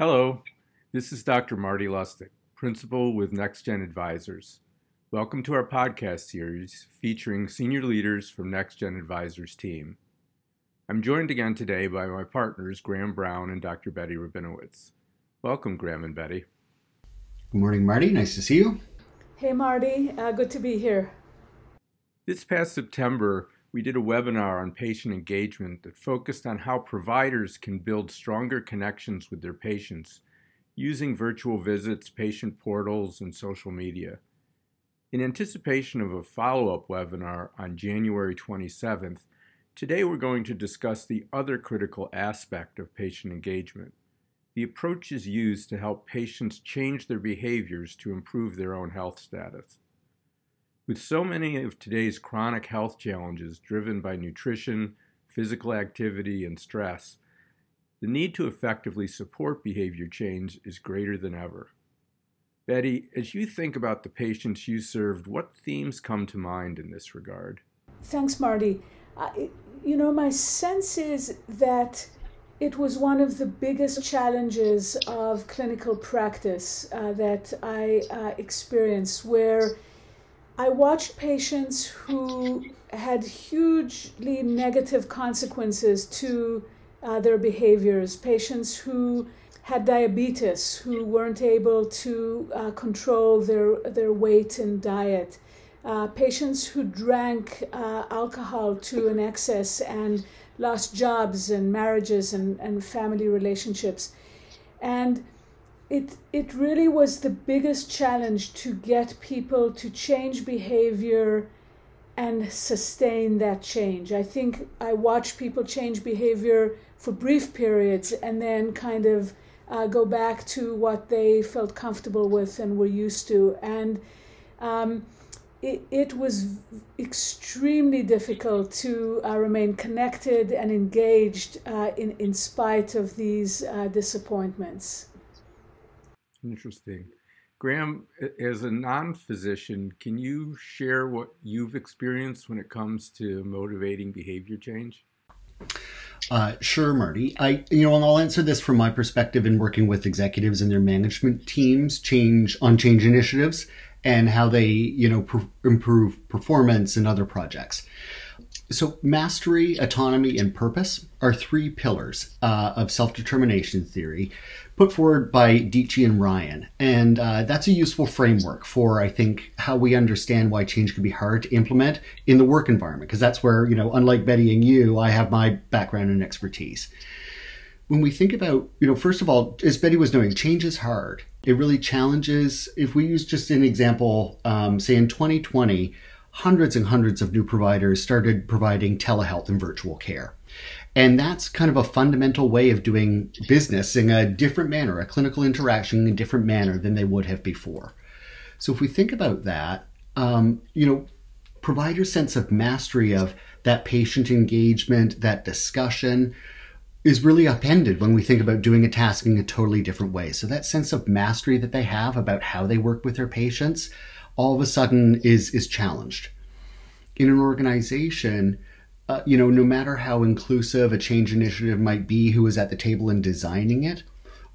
Hello, this is Dr. Marty Lustig, Principal with NextGen Advisors. Welcome to our podcast series featuring senior leaders from NextGen Advisors team. I'm joined again today by my partners, Graham Brown and Dr. Betty Rabinowitz. Welcome, Graham and Betty. Good morning, Marty. Nice to see you. Hey, Marty. Uh, good to be here. This past September, we did a webinar on patient engagement that focused on how providers can build stronger connections with their patients using virtual visits, patient portals, and social media. In anticipation of a follow up webinar on January 27th, today we're going to discuss the other critical aspect of patient engagement the approaches used to help patients change their behaviors to improve their own health status. With so many of today's chronic health challenges driven by nutrition, physical activity, and stress, the need to effectively support behavior change is greater than ever. Betty, as you think about the patients you served, what themes come to mind in this regard? Thanks, Marty. Uh, you know, my sense is that it was one of the biggest challenges of clinical practice uh, that I uh, experienced, where I watched patients who had hugely negative consequences to uh, their behaviors, patients who had diabetes, who weren't able to uh, control their, their weight and diet, uh, patients who drank uh, alcohol to an excess and lost jobs and marriages and, and family relationships. And it, it really was the biggest challenge to get people to change behavior and sustain that change. I think I watch people change behavior for brief periods and then kind of uh, go back to what they felt comfortable with and were used to. And um, it, it was extremely difficult to uh, remain connected and engaged uh, in, in spite of these uh, disappointments. Interesting. Graham, as a non physician, can you share what you've experienced when it comes to motivating behavior change? Uh, sure, Marty. I, you know, and I'll answer this from my perspective in working with executives and their management teams, change on change initiatives, and how they, you know, pr- improve performance in other projects. So, mastery, autonomy, and purpose are three pillars uh, of self determination theory put forward by Deci and Ryan. And uh, that's a useful framework for, I think, how we understand why change can be hard to implement in the work environment, because that's where, you know, unlike Betty and you, I have my background and expertise. When we think about, you know, first of all, as Betty was noting, change is hard. It really challenges. If we use just an example, um, say in 2020, hundreds and hundreds of new providers started providing telehealth and virtual care. And that's kind of a fundamental way of doing business in a different manner, a clinical interaction in a different manner than they would have before. So if we think about that, um, you know, provider sense of mastery of that patient engagement, that discussion, is really upended when we think about doing a task in a totally different way. So that sense of mastery that they have about how they work with their patients all of a sudden is is challenged. In an organization, uh, you know, no matter how inclusive a change initiative might be who is at the table in designing it,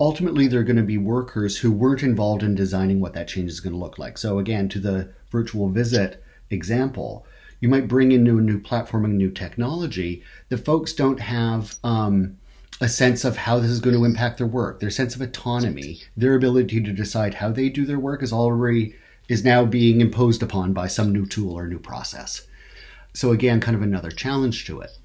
ultimately there are going to be workers who weren't involved in designing what that change is going to look like. So again, to the virtual visit example, you might bring in new new platform and new technology. The folks don't have um, a sense of how this is going to impact their work, their sense of autonomy, their ability to decide how they do their work is already is now being imposed upon by some new tool or new process. So, again, kind of another challenge to it.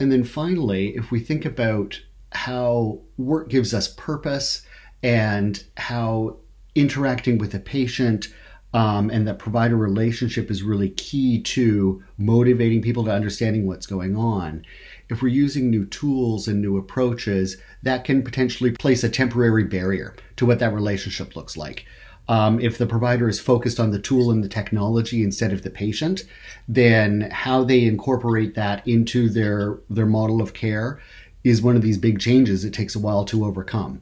And then finally, if we think about how work gives us purpose and how interacting with a patient um, and that provider relationship is really key to motivating people to understanding what's going on. If we're using new tools and new approaches, that can potentially place a temporary barrier to what that relationship looks like. Um, if the provider is focused on the tool and the technology instead of the patient, then how they incorporate that into their their model of care is one of these big changes it takes a while to overcome.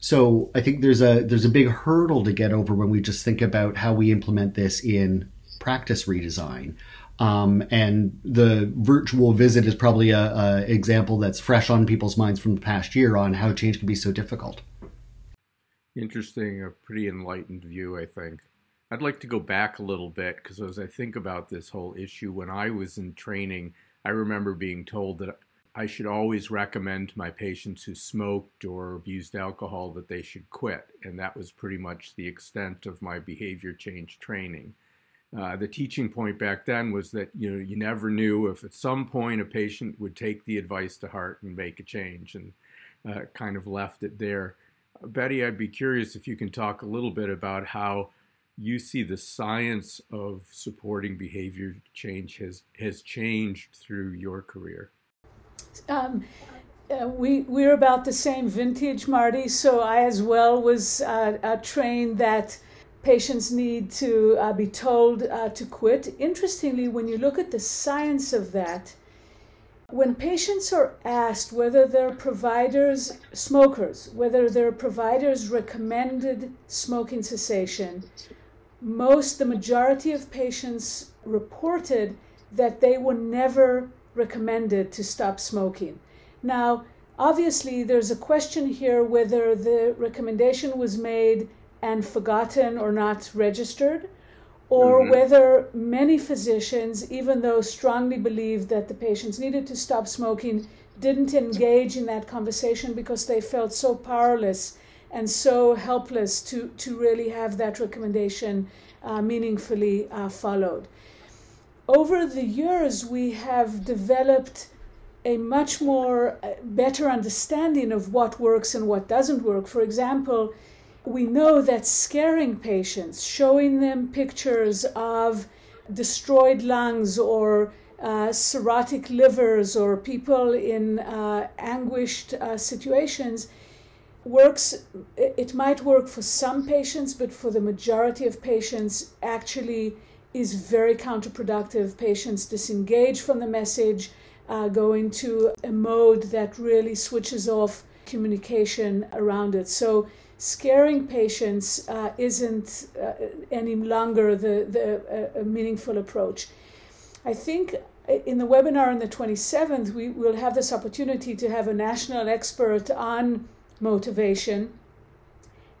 So I think there's a there's a big hurdle to get over when we just think about how we implement this in practice redesign. Um, and the virtual visit is probably a, a example that's fresh on people's minds from the past year on how change can be so difficult. Interesting, a pretty enlightened view, I think. I'd like to go back a little bit because as I think about this whole issue, when I was in training, I remember being told that I should always recommend to my patients who smoked or abused alcohol that they should quit. And that was pretty much the extent of my behavior change training. Uh, the teaching point back then was that you know you never knew if at some point a patient would take the advice to heart and make a change, and uh, kind of left it there. Betty, I'd be curious if you can talk a little bit about how you see the science of supporting behavior change has has changed through your career. Um, uh, we we're about the same vintage, Marty. So I as well was uh, uh, trained that patients need to uh, be told uh, to quit. Interestingly, when you look at the science of that, when patients are asked whether their providers, smokers, whether their providers recommended smoking cessation, most, the majority of patients reported that they were never recommended to stop smoking. Now, obviously, there's a question here whether the recommendation was made and forgotten or not registered, or mm-hmm. whether many physicians, even though strongly believed that the patients needed to stop smoking, didn't engage in that conversation because they felt so powerless and so helpless to, to really have that recommendation uh, meaningfully uh, followed. Over the years, we have developed a much more uh, better understanding of what works and what doesn't work. For example, we know that scaring patients, showing them pictures of destroyed lungs or uh, cirrhotic livers or people in uh, anguished uh, situations works it might work for some patients but for the majority of patients actually is very counterproductive. Patients disengage from the message uh, go into a mode that really switches off communication around it. So scaring patients uh, isn't uh, any longer the, the uh, meaningful approach. I think in the webinar on the 27th, we will have this opportunity to have a national expert on motivation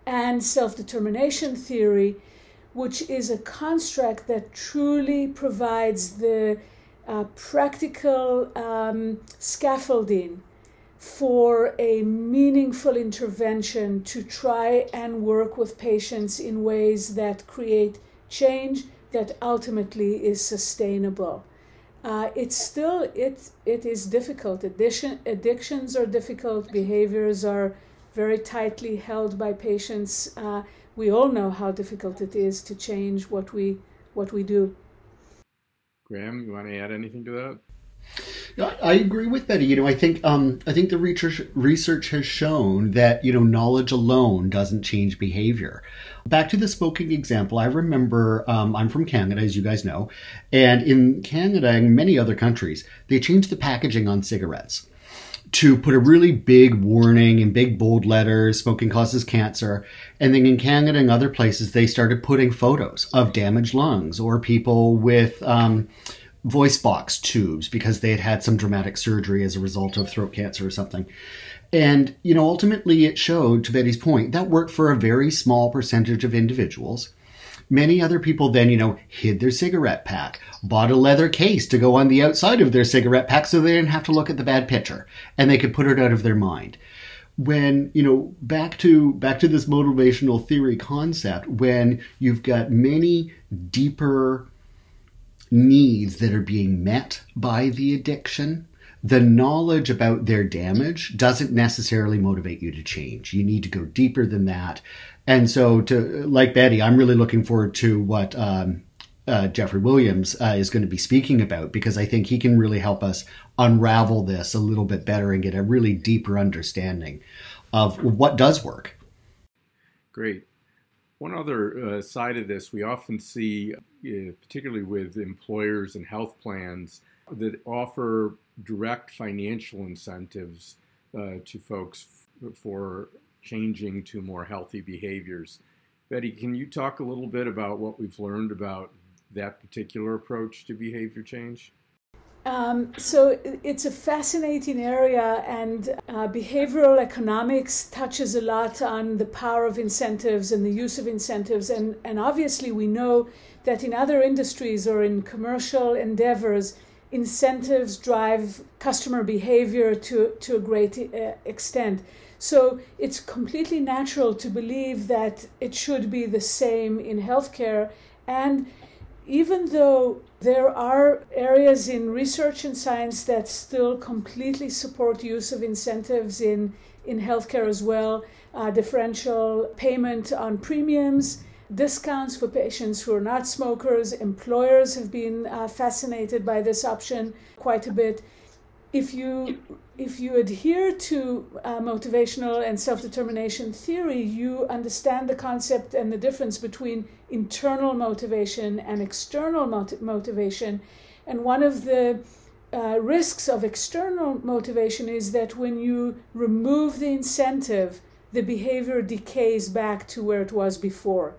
and self determination theory, which is a construct that truly provides the uh, practical um, scaffolding for a meaningful intervention to try and work with patients in ways that create change that ultimately is sustainable. Uh, it's still it it is difficult. Addition, addictions are difficult. Behaviors are very tightly held by patients. Uh, we all know how difficult it is to change what we what we do. Graham, you want to add anything to that? I agree with Betty. You know, I think um, I think the research research has shown that you know knowledge alone doesn't change behavior. Back to the smoking example, I remember um, I'm from Canada, as you guys know, and in Canada and many other countries, they changed the packaging on cigarettes to put a really big warning in big bold letters smoking causes cancer and then in canada and other places they started putting photos of damaged lungs or people with um, voice box tubes because they had had some dramatic surgery as a result of throat cancer or something. And, you know, ultimately it showed, to Betty's point, that worked for a very small percentage of individuals. Many other people then, you know, hid their cigarette pack, bought a leather case to go on the outside of their cigarette pack so they didn't have to look at the bad picture and they could put it out of their mind. When, you know, back to back to this motivational theory concept, when you've got many deeper needs that are being met by the addiction, the knowledge about their damage doesn't necessarily motivate you to change. You need to go deeper than that. And so, to like Betty, I'm really looking forward to what um, uh, Jeffrey Williams uh, is going to be speaking about because I think he can really help us unravel this a little bit better and get a really deeper understanding of what does work. Great. One other uh, side of this, we often see, uh, particularly with employers and health plans, that offer direct financial incentives uh, to folks f- for changing to more healthy behaviors. Betty, can you talk a little bit about what we've learned about that particular approach to behavior change? Um, so it's a fascinating area, and uh, behavioral economics touches a lot on the power of incentives and the use of incentives. And, and obviously, we know that in other industries or in commercial endeavors, incentives drive customer behavior to, to a great uh, extent. So it's completely natural to believe that it should be the same in healthcare. And even though there are areas in research and science that still completely support use of incentives in, in healthcare as well, uh, differential payment on premiums, discounts for patients who are not smokers. Employers have been uh, fascinated by this option quite a bit if you if you adhere to uh, motivational and self-determination theory you understand the concept and the difference between internal motivation and external mot- motivation. And one of the uh, risks of external motivation is that when you remove the incentive the behavior decays back to where it was before.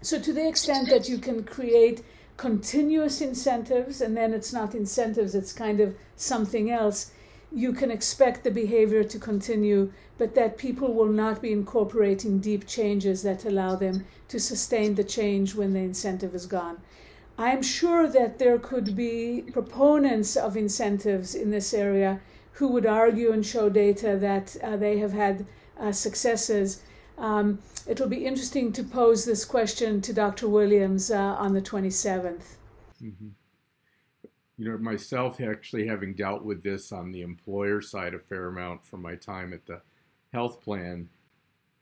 So to the extent that you can create continuous incentives, and then it's not incentives, it's kind of something else, you can expect the behavior to continue, but that people will not be incorporating deep changes that allow them to sustain the change when the incentive is gone. I'm sure that there could be proponents of incentives in this area who would argue and show data that uh, they have had uh, successes. Um, it'll be interesting to pose this question to Dr. Williams uh, on the 27th. Mm-hmm. You know, myself actually having dealt with this on the employer side a fair amount from my time at the health plan,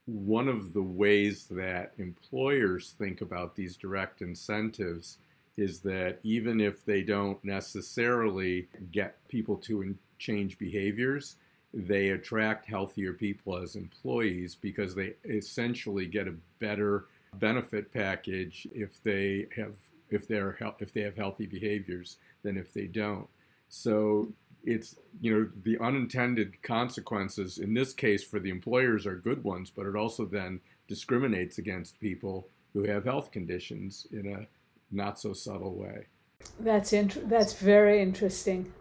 one of the ways that employers think about these direct incentives is that even if they don't necessarily get people to change behaviors, they attract healthier people as employees because they essentially get a better benefit package if they have if they're if they have healthy behaviors than if they don't. So it's you know the unintended consequences in this case for the employers are good ones, but it also then discriminates against people who have health conditions in a not so subtle way. That's int- that's very interesting.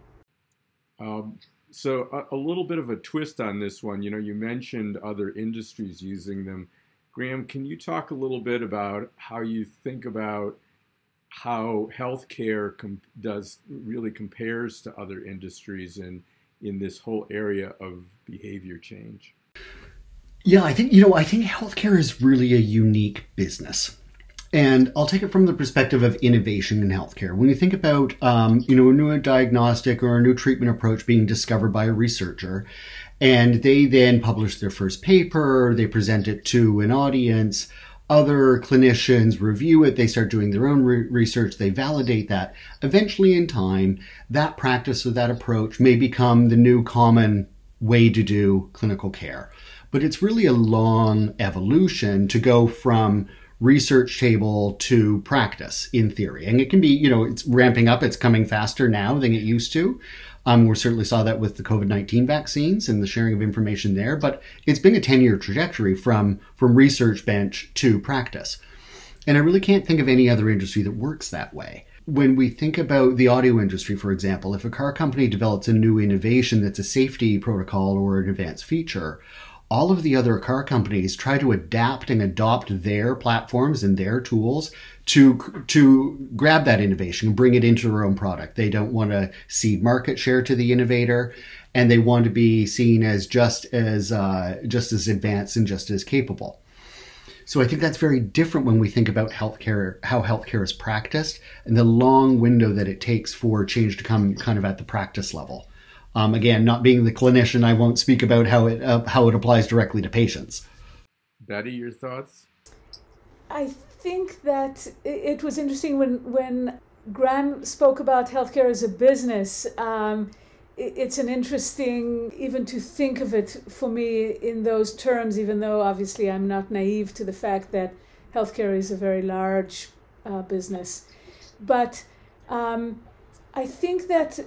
Um, so a, a, little bit of a twist on this one. You know, you mentioned other industries using them. Graham, can you talk a little bit about how you think about how healthcare com- does really compares to other industries in in this whole area of behavior change? Yeah, I think you know, I think healthcare is really a unique business. And I'll take it from the perspective of innovation in healthcare. When you think about, um, you know, a new diagnostic or a new treatment approach being discovered by a researcher, and they then publish their first paper, they present it to an audience, other clinicians review it, they start doing their own re- research, they validate that. Eventually, in time, that practice or that approach may become the new common way to do clinical care. But it's really a long evolution to go from research table to practice in theory. And it can be, you know, it's ramping up, it's coming faster now than it used to. Um, we certainly saw that with the COVID 19 vaccines and the sharing of information there, but it's been a 10 year trajectory from, from research bench to practice. And I really can't think of any other industry that works that way. When we think about the audio industry, for example, if a car company develops a new innovation that's a safety protocol or an advanced feature, all of the other car companies try to adapt and adopt their platforms and their tools to to grab that innovation and bring it into their own product. They don't want to cede market share to the innovator, and they want to be seen as just as uh, just as advanced and just as capable. So I think that's very different when we think about healthcare, how healthcare is practiced, and the long window that it takes for change to come kind of at the practice level. Um, again, not being the clinician, I won't speak about how it uh, how it applies directly to patients. Betty, your thoughts? I think that it was interesting when when Graham spoke about healthcare as a business. Um, it's an interesting even to think of it for me in those terms, even though obviously I'm not naive to the fact that healthcare is a very large uh, business. But um, I think that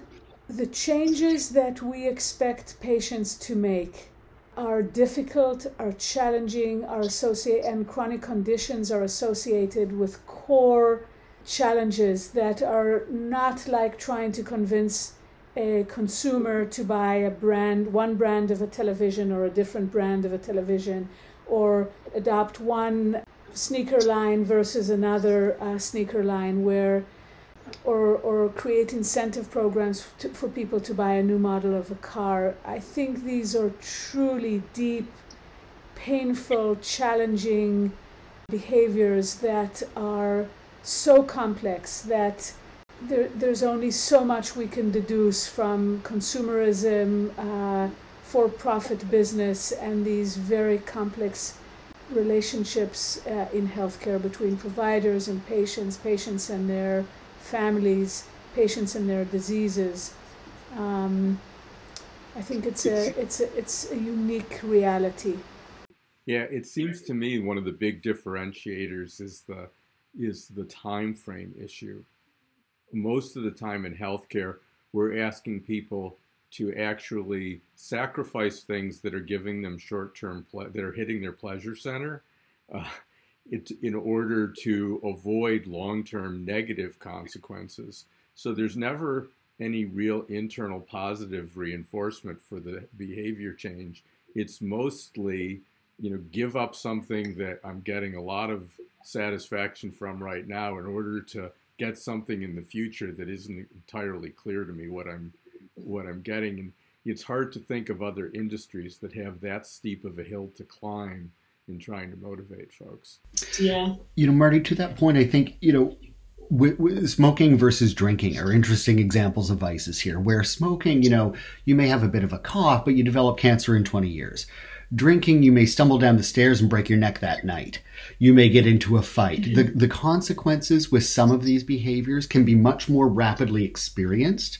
the changes that we expect patients to make are difficult, are challenging, are associated, and chronic conditions are associated with core challenges that are not like trying to convince a consumer to buy a brand, one brand of a television or a different brand of a television, or adopt one sneaker line versus another uh, sneaker line, where, or or create incentive programs to, for people to buy a new model of a car. I think these are truly deep, painful, challenging behaviors that are so complex that there, there's only so much we can deduce from consumerism, uh, for profit business, and these very complex relationships uh, in healthcare between providers and patients, patients and their families, patients and their diseases. Um, I think it's a it's a, it's a unique reality. Yeah, it seems to me one of the big differentiators is the is the time frame issue most of the time in healthcare, we're asking people to actually sacrifice things that are giving them short-term ple- that are hitting their pleasure center uh, it, in order to avoid long-term negative consequences. So there's never any real internal positive reinforcement for the behavior change. It's mostly you know give up something that i'm getting a lot of satisfaction from right now in order to get something in the future that isn't entirely clear to me what I'm what I'm getting. And it's hard to think of other industries that have that steep of a hill to climb in trying to motivate folks. Yeah. You know, Marty, to that point, I think, you know, w- w- smoking versus drinking are interesting examples of vices here, where smoking, you know, you may have a bit of a cough, but you develop cancer in 20 years. Drinking, you may stumble down the stairs and break your neck that night. You may get into a fight. Mm-hmm. The, the consequences with some of these behaviors can be much more rapidly experienced.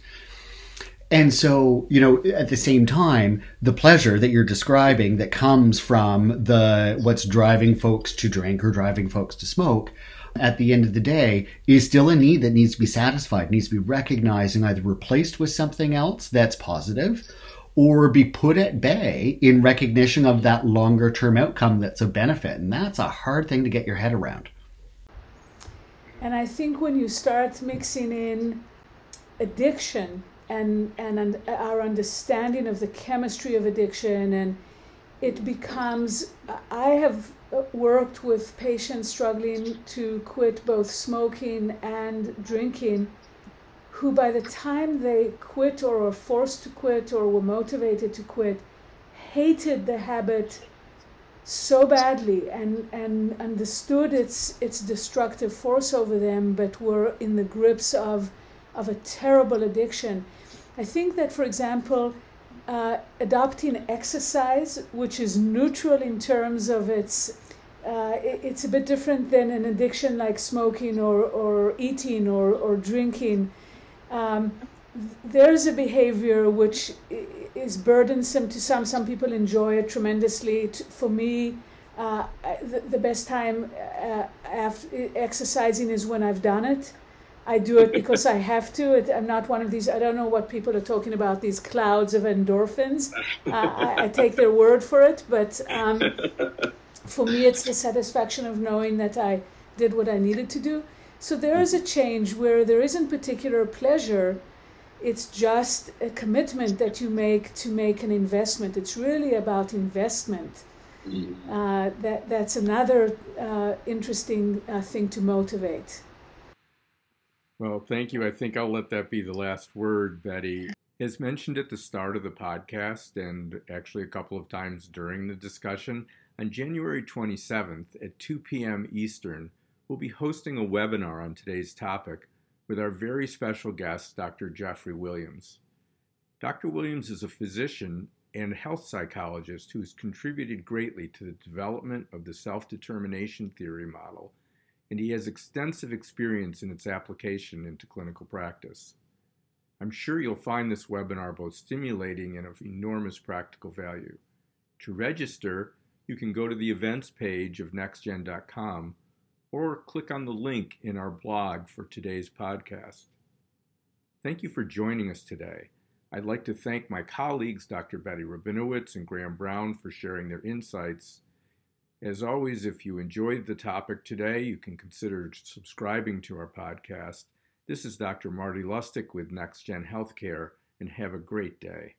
And so, you know, at the same time, the pleasure that you're describing that comes from the what's driving folks to drink or driving folks to smoke at the end of the day is still a need that needs to be satisfied, needs to be recognized and either replaced with something else that's positive or be put at bay in recognition of that longer term outcome that's a benefit. And that's a hard thing to get your head around. And I think when you start mixing in addiction and, and our understanding of the chemistry of addiction, and it becomes, I have worked with patients struggling to quit both smoking and drinking who by the time they quit or were forced to quit or were motivated to quit hated the habit so badly and, and understood its its destructive force over them but were in the grips of of a terrible addiction. I think that for example uh, adopting exercise, which is neutral in terms of its uh, it, it's a bit different than an addiction like smoking or, or eating or, or drinking um, there's a behavior which is burdensome to some. Some people enjoy it tremendously. For me, uh, the, the, best time uh, after exercising is when I've done it. I do it because I have to. It, I'm not one of these. I don't know what people are talking about. These clouds of endorphins. Uh, I, I, take their word for it, but um, for me, it's the satisfaction of knowing that I did what I needed to do. So there is a change where there isn't particular pleasure. It's just a commitment that you make to make an investment. It's really about investment. Mm-hmm. Uh, that that's another uh, interesting uh, thing to motivate. Well, thank you. I think I'll let that be the last word, Betty. As mentioned at the start of the podcast, and actually a couple of times during the discussion, on January 27th at 2 p.m. Eastern, we'll be hosting a webinar on today's topic with our very special guest, Dr. Jeffrey Williams. Dr. Williams is a physician and health psychologist who has contributed greatly to the development of the self determination theory model, and he has extensive experience in its application into clinical practice. I'm sure you'll find this webinar both stimulating and of enormous practical value. To register, you can go to the events page of nextgen.com or click on the link in our blog for today's podcast. Thank you for joining us today. I'd like to thank my colleagues, Dr. Betty Rabinowitz and Graham Brown, for sharing their insights. As always, if you enjoyed the topic today, you can consider subscribing to our podcast. This is Dr. Marty Lustig with NextGen Healthcare, and have a great day.